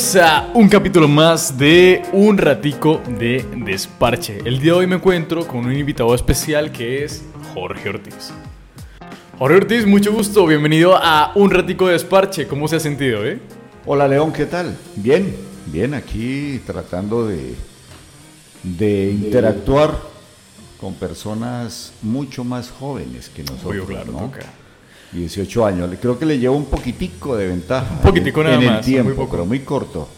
Bienvenidos a un capítulo más de Un Ratico de Desparche. El día de hoy me encuentro con un invitado especial que es Jorge Ortiz. Jorge Ortiz, mucho gusto, bienvenido a Un Ratico de Desparche. ¿Cómo se ha sentido, eh? Hola León, ¿qué tal? Bien, bien, aquí tratando de, de interactuar con personas mucho más jóvenes que nosotros. Obvio, claro, ¿no? toca. 18 años. Creo que le llevo un poquitico de ventaja. Un poquitico en, nada en más, el tiempo, muy poco. pero muy corto.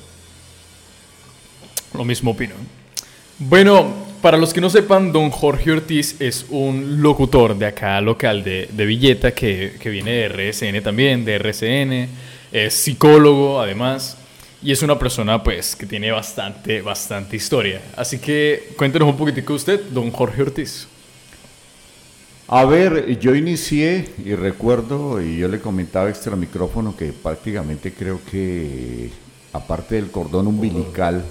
Lo mismo opino. Bueno, para los que no sepan, don Jorge Ortiz es un locutor de acá local de, de Villeta que, que viene de RSN también, de RCN, es psicólogo además y es una persona pues que tiene bastante, bastante historia. Así que cuéntenos un poquitico usted, don Jorge Ortiz. A ver, yo inicié y recuerdo, y yo le comentaba extra micrófono que prácticamente creo que, aparte del cordón umbilical,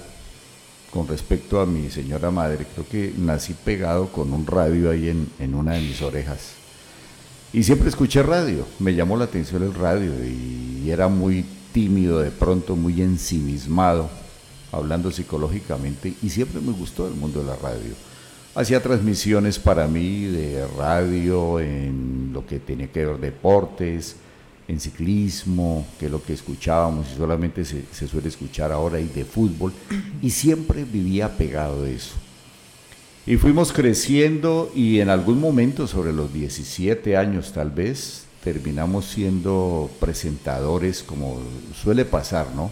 con respecto a mi señora madre, creo que nací pegado con un radio ahí en, en una de mis orejas. Y siempre escuché radio, me llamó la atención el radio y era muy tímido de pronto, muy ensimismado, hablando psicológicamente, y siempre me gustó el mundo de la radio. Hacía transmisiones para mí de radio en lo que tenía que ver deportes, en ciclismo, que es lo que escuchábamos y solamente se, se suele escuchar ahora, y de fútbol, y siempre vivía pegado de eso. Y fuimos creciendo y en algún momento, sobre los 17 años tal vez, terminamos siendo presentadores como suele pasar, ¿no?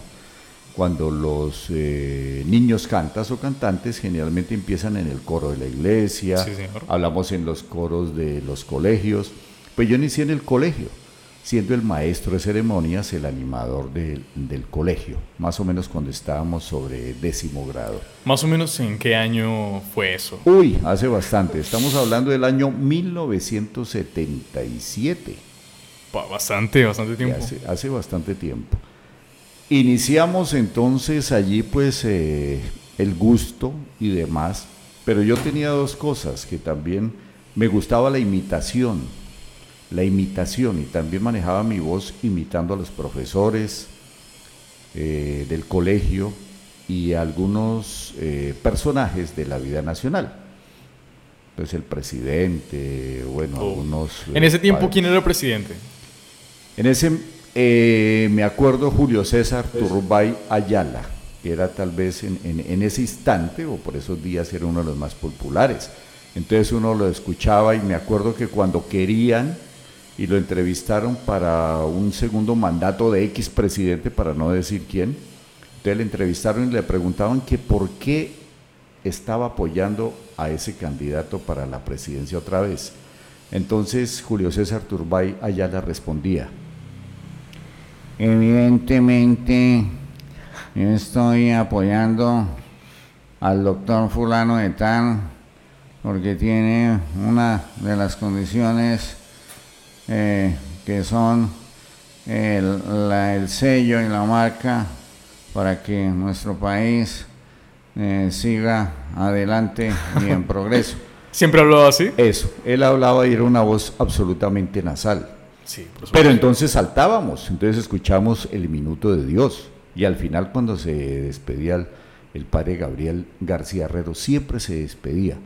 Cuando los eh, niños cantas o cantantes generalmente empiezan en el coro de la iglesia, Sí, hablamos en los coros de los colegios, pues yo inicié en el colegio, siendo el maestro de ceremonias el animador del- del colegio, más o menos cuando estábamos sobre décimo grado. Más o menos en qué año fue eso. Uy, hace bastante. Estamos hablando del año 1977. Pa- Bastante, bastante tiempo. Hace, hace bastante tiempo. Iniciamos entonces allí pues eh, el gusto y demás, pero yo tenía dos cosas que también me gustaba la imitación, la imitación y también manejaba mi voz imitando a los profesores eh, del colegio y algunos eh, personajes de la vida nacional. Pues el presidente, bueno, Oh. algunos... En ese tiempo, padres. ¿quién era el presidente? En ese, eh, me acuerdo Julio César Turbay Ayala, que era tal vez en, ese instante o por esos días era uno de los más populares. Entonces uno lo escuchaba y me acuerdo que cuando querían y lo entrevistaron para un segundo mandato de X presidente, para no decir quién, entonces le entrevistaron y le preguntaban que por qué estaba apoyando a ese candidato para la presidencia otra vez. Entonces Julio César Turbay Ayala respondía, Evidentemente, yo estoy apoyando al doctor fulano de tal porque tiene una de las condiciones eh, que son el, la- el sello y la marca para que nuestro país eh, siga adelante y en progreso. ¿Siempre hablaba así? eso, él hablaba y era una voz absolutamente nasal. Pero entonces saltábamos, entonces escuchamos el minuto de Dios. Y al final cuando se despedía el, el padre Gabriel García Herrero, siempre se despedía.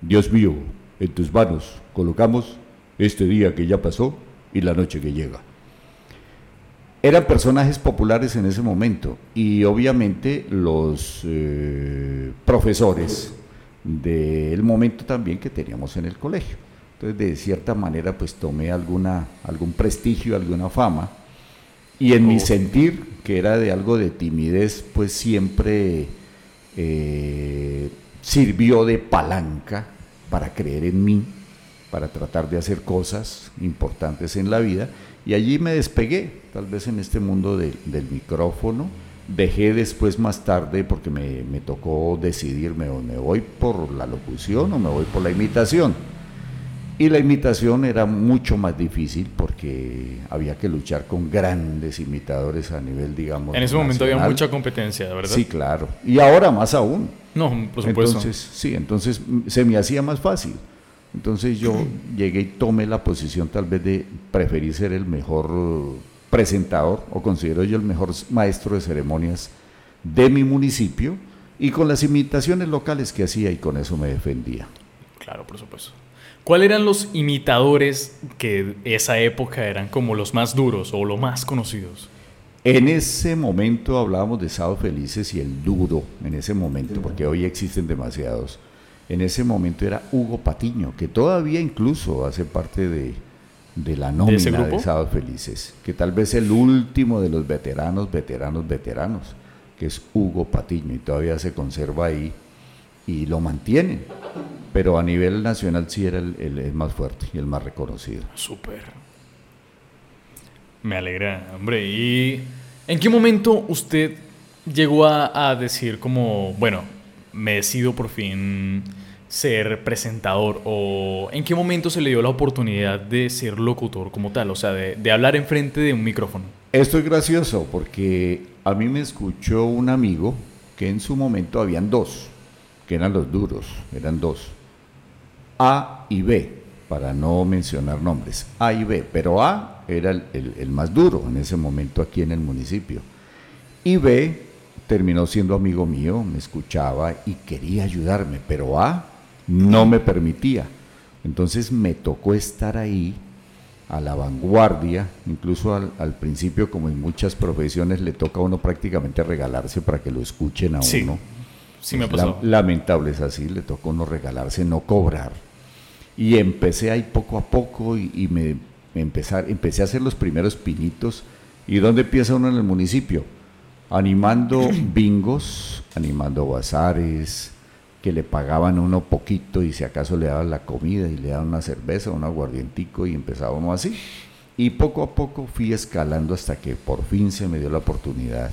Dios mío, en tus manos colocamos este día que ya pasó y la noche que llega. Eran personajes populares en ese momento y obviamente los eh, profesores del momento también que teníamos en el colegio. Entonces, de cierta manera, pues tomé alguna, algún prestigio, alguna fama. Y en mi Oh. sentir, que era de algo de timidez, pues siempre eh, sirvió de palanca para creer en mí, para tratar de hacer cosas importantes en la vida. Y allí me despegué, tal vez en este mundo del- del micrófono. Dejé después más tarde porque me, me tocó decidirme o me voy por la locución o me voy por la imitación. Y la imitación era mucho más difícil porque había que luchar con grandes imitadores a nivel, digamos. En ese momento había mucha competencia, ¿verdad? Sí, claro. Y ahora más aún. No, por supuesto. Entonces, sí, entonces mm, se me hacía más fácil. Entonces yo llegué y tomé la posición tal vez de preferir ser el mejor presentador, o considero yo el mejor maestro de ceremonias de mi municipio, y con las imitaciones locales que hacía y con eso me defendía. Claro, por supuesto. ¿Cuáles eran los imitadores que esa época eran como los más duros o los más conocidos? En ese momento hablábamos de Sábado Felices y el duro, en ese momento, porque hoy existen demasiados. En ese momento era Hugo Patiño, que todavía incluso hace parte de, la nómina de, Sábado Felices, que tal vez el último de los veteranos, veteranos, veteranos, que es Hugo Patiño, y todavía se conserva ahí y lo mantienen pero a nivel nacional sí era el, más fuerte y el más reconocido. Súper. Me alegra, hombre. ¿Y en qué momento usted llegó a, decir como, bueno, me decido por fin ser presentador? ¿O en qué momento se le dio la oportunidad de ser locutor como tal? O sea, de, de hablar enfrente de un micrófono. Esto es gracioso porque a mí me escuchó un amigo que en su momento habían dos, que eran los duros, eran dos a y B, para no mencionar nombres, A y B, pero A era el, más duro en ese momento aquí en el municipio. Y B terminó siendo amigo mío, me escuchaba y quería ayudarme, pero A no me permitía. Entonces me tocó estar ahí a la vanguardia, incluso al, principio, como en muchas profesiones, le toca a uno prácticamente regalarse para que lo escuchen a uno. Sí, me pasó. lamentable es así, le toca a uno regalarse, no cobrar y empecé ahí poco a poco y, me, empezar, empecé a hacer los primeros pinitos. ¿Y dónde empieza uno en el municipio? Animando bingos, animando bazares, que le pagaban uno poquito y si acaso le daban la comida y le daban una cerveza, un aguardientico y empezábamos así. Y poco a poco fui escalando hasta que por fin se me dio la oportunidad.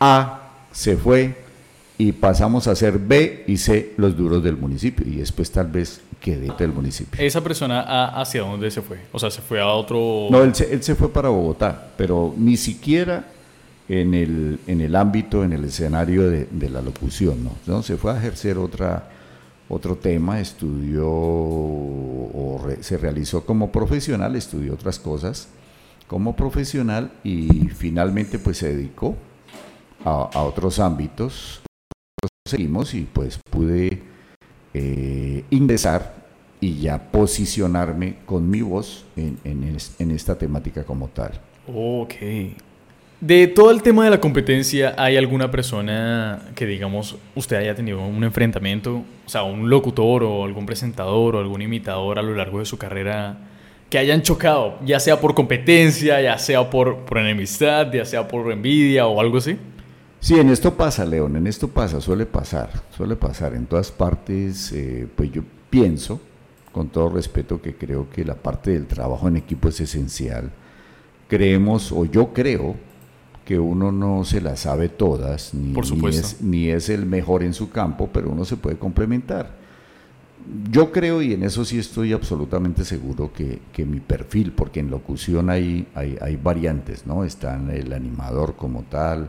A se fue y pasamos a ser B y C los duros del municipio y después tal vez quede del municipio. ¿Esa persona hacia dónde se fue? O sea, se fue a otro... No, él se, él se fue para Bogotá, pero ni siquiera en el, en el ámbito, en el escenario de, la locución, ¿no? ¿no? Se fue a ejercer otra, otro tema, estudió o se realizó como profesional, estudió otras cosas como profesional y finalmente pues se dedicó a, a otros ámbitos seguimos y pues pude eh, ingresar y ya posicionarme con mi voz en, en, esta temática como tal. Ok. De todo el tema de la competencia, ¿hay alguna persona que, digamos, usted haya tenido un enfrentamiento? O sea, un locutor o algún presentador o algún imitador a lo largo de su carrera que hayan chocado, ya sea por competencia, ya sea por, por enemistad, ya sea por envidia o algo así? Sí, en esto pasa, León, en esto pasa, suele pasar, suele pasar. En todas partes, eh, pues yo pienso, con todo respeto, que creo que la parte del trabajo en equipo es esencial. Creemos, o yo creo, que uno no se las sabe todas, ni, es, ni es el mejor en su campo, pero uno se puede complementar. Yo creo, y en eso sí estoy absolutamente seguro, que, que mi perfil, porque en locución hay, hay, hay variantes, ¿no? Está el animador como tal,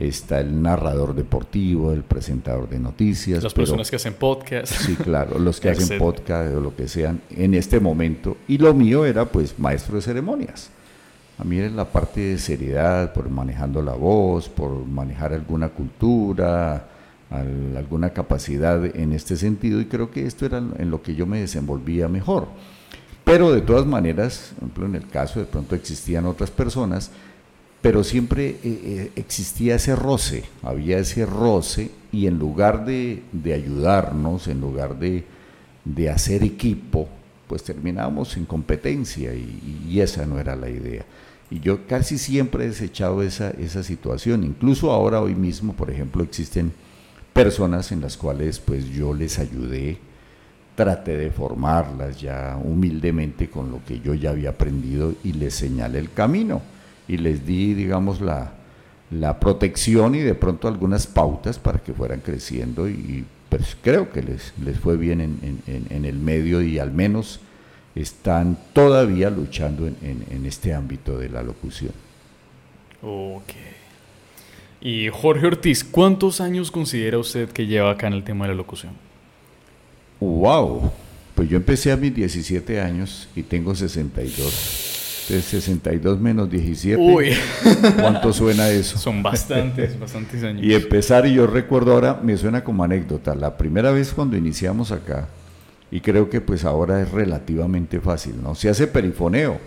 está el narrador deportivo, el presentador de noticias. Las personas que hacen podcast. Sí, claro, los que hacen podcast o lo que sean en este momento. Y lo mío era pues maestro de ceremonias. A mí era la parte de seriedad, por manejando la voz, por manejar alguna cultura, alguna capacidad en este sentido y creo que esto era en lo que yo me desenvolvía mejor. Pero de todas maneras, por ejemplo, en el caso de pronto existían otras personas pero siempre eh, eh, existía ese roce, había ese roce y en lugar de, ayudarnos, en lugar de, hacer equipo, pues terminábamos en competencia y, esa no era la idea. Y yo casi siempre he desechado esa, esa situación, incluso ahora, hoy mismo, por ejemplo, existen personas en las cuales pues yo les ayudé, traté de formarlas ya humildemente con lo que yo ya había aprendido y les señalé el camino y les di, digamos, la, protección y de pronto algunas pautas para que fueran creciendo y pues creo que les, les fue bien en, el medio y al menos están todavía luchando en, este ámbito de la locución. Ok. Y Jorge Ortiz, ¿cuántos años considera usted que lleva acá en el tema de la locución? ¡Wow! Pues yo empecé a mis 17 años y tengo 62. De 62 menos 17. Uy. ¿Cuánto suena eso? Son bastantes, bastantes años. Y empezar, y yo recuerdo ahora, me suena como anécdota, la primera vez cuando iniciamos acá, y creo que pues ahora es relativamente fácil, ¿no? Se hace perifoneo,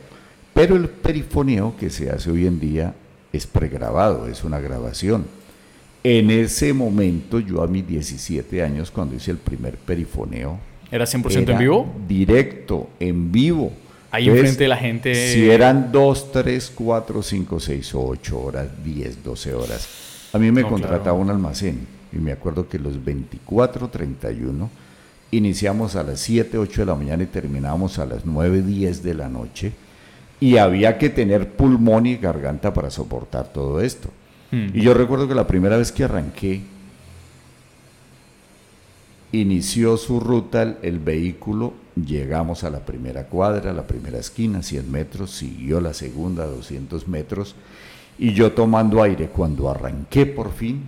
pero el perifoneo que se hace hoy en día es pregrabado, es una grabación. En ese momento, yo a mis 17 años, cuando hice el primer perifoneo, ¿Era 100% en vivo? Directo, en vivo. Ahí enfrente de la gente. Si eran 2, 3, 4, 5, 6, 8 horas, 10, 12 horas. A mí me No, contrataba claro. un almacén y me acuerdo que los 24, 31 iniciamos a las 7, 8 de la mañana y terminábamos a las 9, 10 de la noche. Y había que tener pulmón y garganta para soportar todo esto. Hmm. Y yo recuerdo que la primera vez que arranqué, inició su ruta el, el vehículo, llegamos a la primera cuadra, la primera esquina, 100 metros, siguió la segunda, 200 metros, y yo tomando aire, cuando arranqué por fin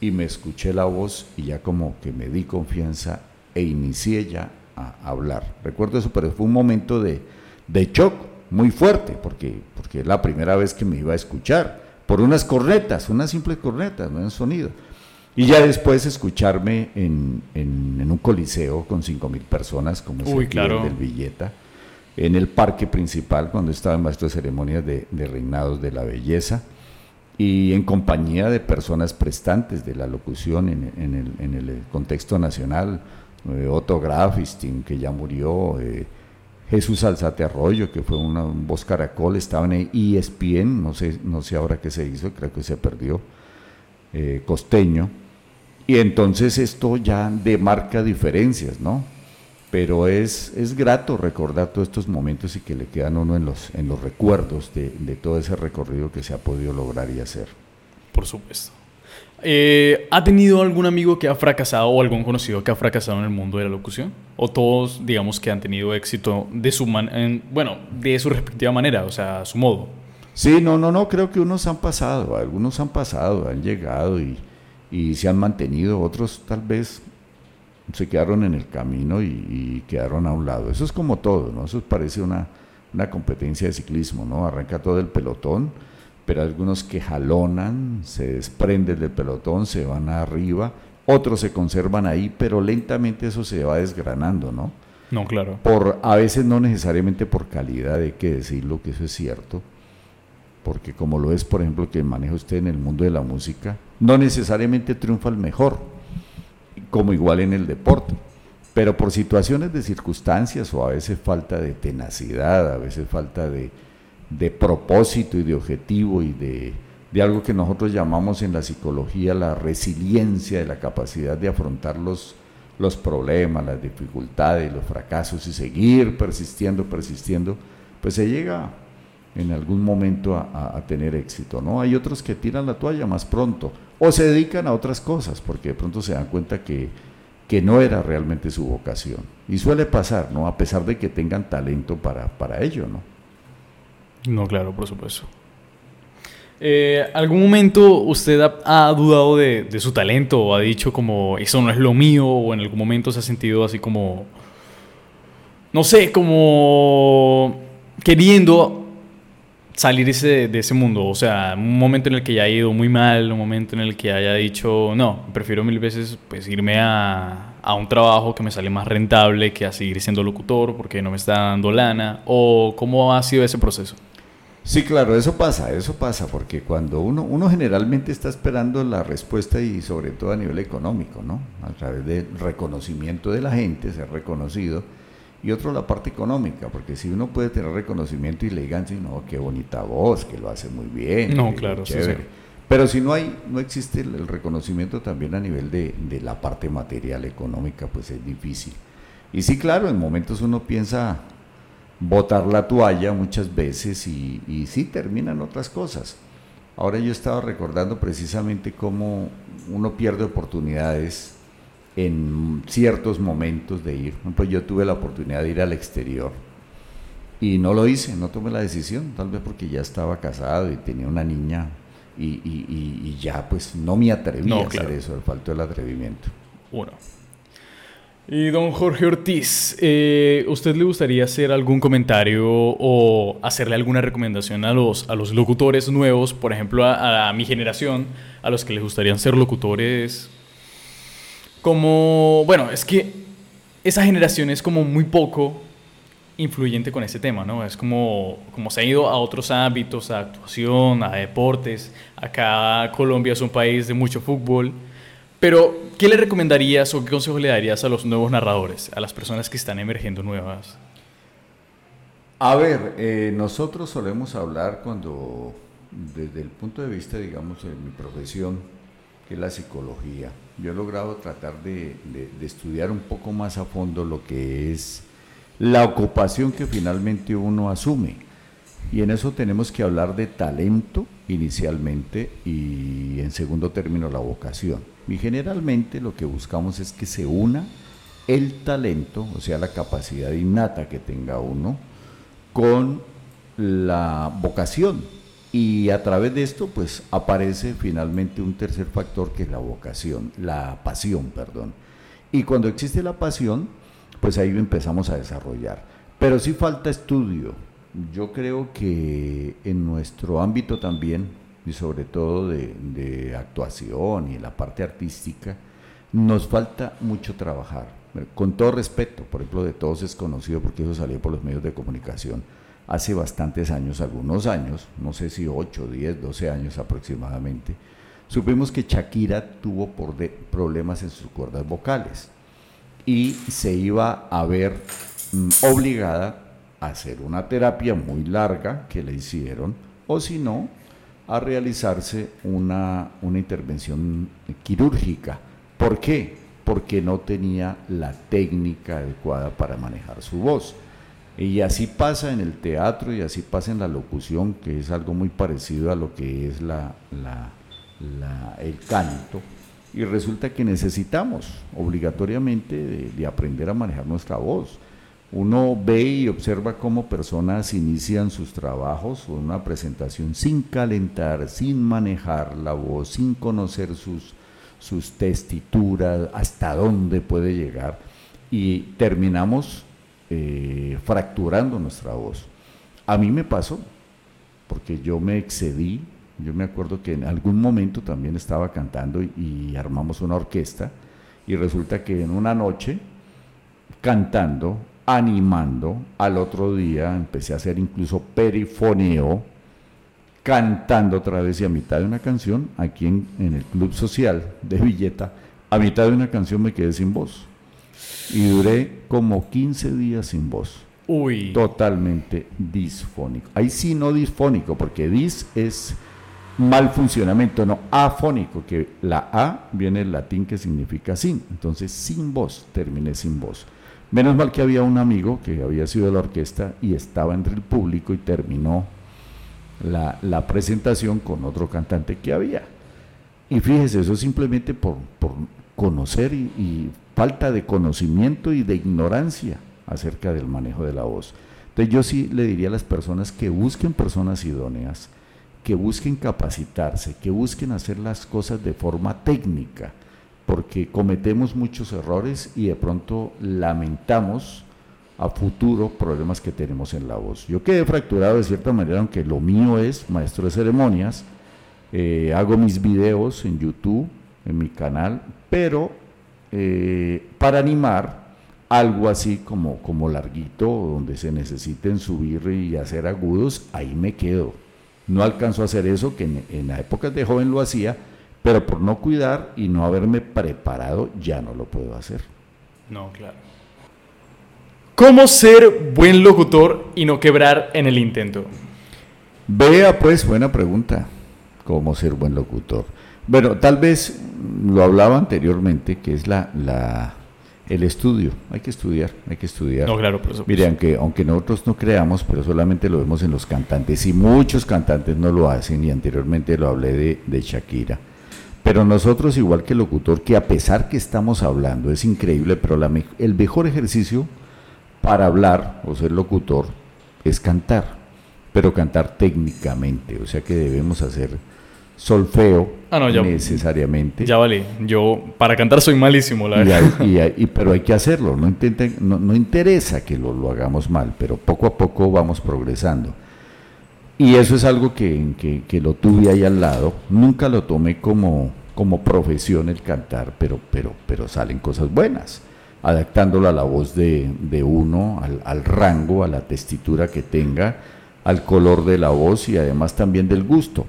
y me escuché la voz y ya como que me di confianza e inicié ya a hablar. Recuerdo eso, pero fue un momento de, de shock muy fuerte, porque, porque es la primera vez que me iba a escuchar, por unas cornetas, unas simples cornetas, no en sonido. Y ya después escucharme en, en- en un coliseo con 5.000 personas, como es Uy, el claro. del Villeta, en el parque principal, cuando estaba en maestro de ceremonias de, de reinados de la belleza, y en compañía de personas prestantes de la locución en, en el, en el contexto nacional, eh, Otto Grafistin, que ya murió, eh, Jesús Alzate Arroyo, que fue una- un voz caracol, estaba en ESPN, no sé, no sé ahora qué se hizo, creo que se perdió, eh, costeño, y entonces esto ya demarca diferencias, ¿no? Pero es, es grato recordar todos estos momentos y que le quedan uno en los, en los recuerdos de, de todo ese recorrido que se ha podido lograr y hacer. Por supuesto. Eh, ¿Ha tenido algún amigo que ha fracasado o algún conocido que ha fracasado en el mundo de la locución? ¿O todos, digamos, que han tenido éxito de su, man- en- bueno, de su respectiva manera, o sea, a su modo? Sí, no, no, no, creo que unos han pasado, algunos han pasado, han llegado y, y se han mantenido, otros tal vez se quedaron en el camino y, y quedaron a un lado. Eso es como todo, ¿no? Eso parece una, una competencia de ciclismo, ¿no? Arranca todo el pelotón, pero algunos que jalonan, se desprenden del pelotón, se van arriba, otros se conservan ahí, pero lentamente eso se va desgranando, ¿no? No, claro. por a veces no necesariamente por calidad, hay que decirlo que eso es cierto, porque como lo es, por ejemplo, que maneja usted en el mundo de la música, no necesariamente triunfa el mejor, como igual en el deporte, pero por situaciones de circunstancias o a veces falta de tenacidad, a veces falta de, de propósito y de objetivo y de, de algo que nosotros llamamos en la psicología la resiliencia, de la capacidad de afrontar los, los problemas, las dificultades, los fracasos y seguir persistiendo, persistiendo, pues se llega en algún momento a, tener éxito, ¿no? Hay otros que tiran la toalla más pronto o se dedican a otras cosas porque de pronto se dan cuenta que, que no era realmente su vocación. Y suele pasar, ¿no? A pesar de que tengan talento para, para ello, ¿no? No, claro, por supuesto. Eh, ¿Algún momento usted ha, dudado de su talento o ha dicho como eso no es lo mío o en algún momento se ha sentido así como, no sé, como queriendo salir ese, de ese mundo? O sea, un momento en el que ya ha ido muy mal, un momento en el que haya dicho, no, prefiero mil veces pues irme a, a un trabajo que me sale más rentable que a seguir siendo locutor porque no me está dando lana. ¿O cómo ha sido ese proceso? Sí, claro, eso pasa, eso pasa, porque cuando uno, uno generalmente está esperando la respuesta y sobre todo a nivel económico, ¿no? A través del reconocimiento de la gente, ser reconocido, y otro la parte económica, porque si uno puede tener reconocimiento y le digan, sí, no, qué bonita voz, que lo hace muy bien, No, claro, sí. Pero si no hay, no existe el, el reconocimiento también a nivel de, de la parte material económica, pues es difícil. Y sí, claro, en momentos uno piensa botar la toalla muchas veces y, y sí terminan otras cosas. Ahora yo estaba recordando precisamente cómo uno pierde oportunidades en ciertos momentos de ir. Por ejemplo, yo tuve la oportunidad de ir al exterior y no lo hice, no tomé la decisión, tal vez porque ya estaba casado y tenía una niña y, y- y- y ya pues no me atreví No, a hacer eso, faltó el atrevimiento. Uno. Y don Jorge Ortiz, eh, ¿usted le gustaría hacer algún comentario o hacerle alguna recomendación a los, a los locutores nuevos, por ejemplo, a, mi generación, a los que les gustaría ser locutores? Como, bueno, es que esa generación es como muy poco influyente con ese tema, ¿no? Es como, como se ha ido a otros ámbitos, a actuación, a deportes. Acá Colombia es un país de mucho fútbol. Pero, ¿qué le recomendarías o qué consejo le darías a los nuevos narradores, a las personas que están emergiendo nuevas? A ver, eh, nosotros solemos hablar cuando, desde el punto de vista, digamos, de mi profesión, que es la psicología, yo he logrado tratar de, de estudiar un poco más a fondo lo que es la ocupación que finalmente uno asume. Y en eso tenemos que hablar de talento inicialmente y en segundo término la vocación. Y generalmente lo que buscamos es que se una el talento, o sea, la capacidad innata que tenga uno, con la vocación. Y a través de esto, pues aparece finalmente un tercer factor que es la vocación, la pasión, perdón. Y cuando existe la pasión, pues ahí empezamos a desarrollar. Pero sí falta estudio. Yo creo que en nuestro ámbito también, y sobre todo de, actuación y la parte artística, nos falta mucho trabajar. Con todo respeto, por ejemplo, de todos es conocido porque eso salió por los medios de comunicación hace bastantes años, algunos años, no sé si 8, 10, 12 años aproximadamente, supimos que Shakira tuvo problemas en sus cuerdas vocales y se iba a ver mm, obligada a hacer una terapia muy larga que le hicieron, o si no, a realizarse una, una intervención quirúrgica. ¿Por qué? Porque no tenía la técnica adecuada para manejar su voz. Y así pasa en el teatro y así pasa en la locución, que es algo muy parecido a lo que es la, el canto. Y resulta que necesitamos obligatoriamente de aprender a manejar nuestra voz uno ve y observa cómo personas inician sus trabajos o una presentación sin calentar, sin manejar la voz, sin conocer sus, sus testituras, hasta dónde puede llegar, y terminamos eh, fracturando nuestra voz. A mí me pasó, porque yo me excedí, yo me acuerdo que en algún momento también estaba cantando y armamos una orquesta, y resulta que en una noche, cantando, animando. Al otro día empecé a hacer incluso perifoneo, cantando otra vez y a mitad de una canción, aquí en, el Club Social de Villeta, a mitad de una canción me quedé sin voz. Y duré como 15 días sin voz. Uy. Totalmente disfónico. Ahí sí no disfónico, porque dis es mal funcionamiento, no afónico, que la A viene del latín que significa sin. Entonces, sin voz, terminé sin voz. Menos mal que había un amigo que había sido de la orquesta y estaba entre el público y terminó la, presentación con otro cantante que había. Y fíjese, eso simplemente por, conocer y, falta de conocimiento y de ignorancia acerca del manejo de la voz. Entonces yo sí le diría a las personas que busquen personas idóneas, que busquen capacitarse, que busquen hacer las cosas de forma técnica porque cometemos muchos errores y de pronto lamentamos a futuro problemas que tenemos en la voz. Yo quedé fracturado de cierta manera, aunque lo mío es maestro de ceremonias, eh, hago mis videos en YouTube, en mi canal, pero eh, para animar algo así como, como larguito, donde se necesiten subir y hacer agudos, ahí me quedo. No alcanzo a hacer eso, que en, en la época de joven lo hacía, pero por no cuidar y no haberme preparado ya no lo puedo hacer. No, claro. ¿Cómo ser buen locutor y no quebrar en el intento? Vea pues, buena pregunta, cómo ser buen locutor. Bueno, tal vez lo hablaba anteriormente, que es la, la, el estudio. Hay que estudiar, hay que estudiar. No, claro, por Mire, aunque, aunque nosotros no creamos, pero solamente lo vemos en los cantantes, y muchos cantantes no lo hacen, y anteriormente lo hablé de, de Shakira pero nosotros, igual que el locutor, que a pesar que estamos hablando, es increíble, pero el mejor ejercicio para hablar o ser locutor es cantar, pero cantar técnicamente, o sea que debemos hacer solfeo Ah, no, ya- necesariamente. Ya vale. Yo para cantar soy malísimo, la Y verdad. hay- y hay- y- pero hay que hacerlo, no, intenten- no, no interesa que lo, lo hagamos mal, pero poco a poco vamos progresando. Y eso es algo que, que- que lo tuve ahí al lado. Nunca lo tomé como, como profesión el cantar, pero, pero, pero salen cosas buenas, adaptándolo a la voz de, de uno, al, al rango, a la testitura que tenga, al color de la voz y además también del gusto.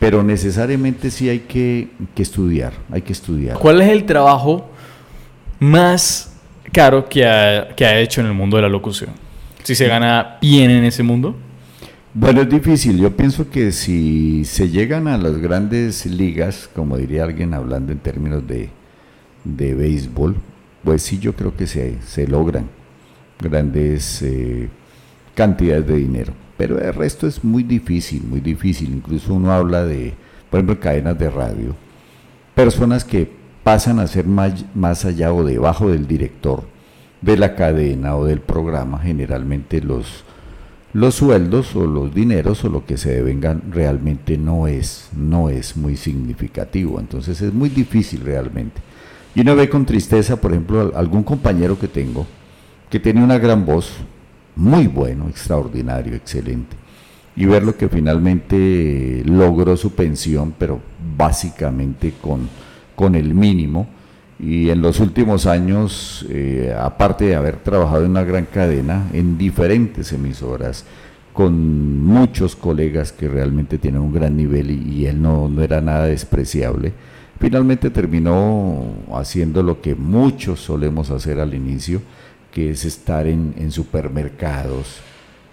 Pero necesariamente sí hay que, que estudiar, hay que estudiar. ¿Cuál es el trabajo más caro que ha, que ha hecho en el mundo de la locución? Si se gana bien en ese mundo. Bueno, es difícil. Yo pienso que si se llegan a las grandes ligas, como diría alguien hablando en términos de, de béisbol, pues sí, yo creo que se, se logran grandes eh, cantidades de dinero. Pero el resto es muy difícil, muy difícil. Incluso uno habla de, por ejemplo, cadenas de radio. Personas que pasan a ser más, más allá o debajo del director de la cadena o del programa, generalmente los, los sueldos o los dineros o lo que se devengan realmente no es, no es muy significativo. Entonces es muy difícil realmente. Y uno ve con tristeza, por ejemplo, al- algún compañero que tengo que tiene una gran voz, muy bueno, extraordinario, excelente, y ver lo que finalmente logró su pensión, pero básicamente con, con el mínimo. Y en los últimos años, eh, aparte de haber trabajado en una gran cadena, en diferentes emisoras, con muchos colegas que realmente tienen un gran nivel y, y él no, no era nada despreciable, finalmente terminó haciendo lo que muchos solemos hacer al inicio, que es estar en, en supermercados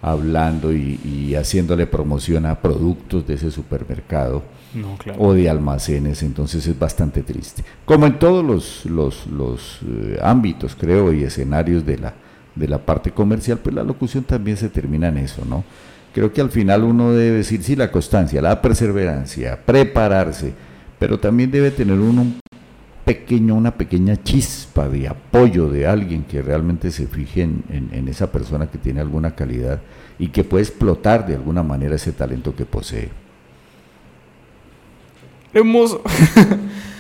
hablando y, y haciéndole promoción a productos de ese supermercado No, claro. o de almacenes, entonces es bastante triste. Como en todos los, los, los, eh, ámbitos, creo, y escenarios de la, de la parte comercial, pues la locución también se termina en eso, ¿no? Creo que al final uno debe decir, sí, la constancia, la perseverancia, prepararse, pero también debe tener uno un pequeño, una pequeña chispa de apoyo de alguien que realmente se fije en, en- esa persona que tiene alguna calidad y que puede explotar de alguna manera ese talento que posee. Hemos,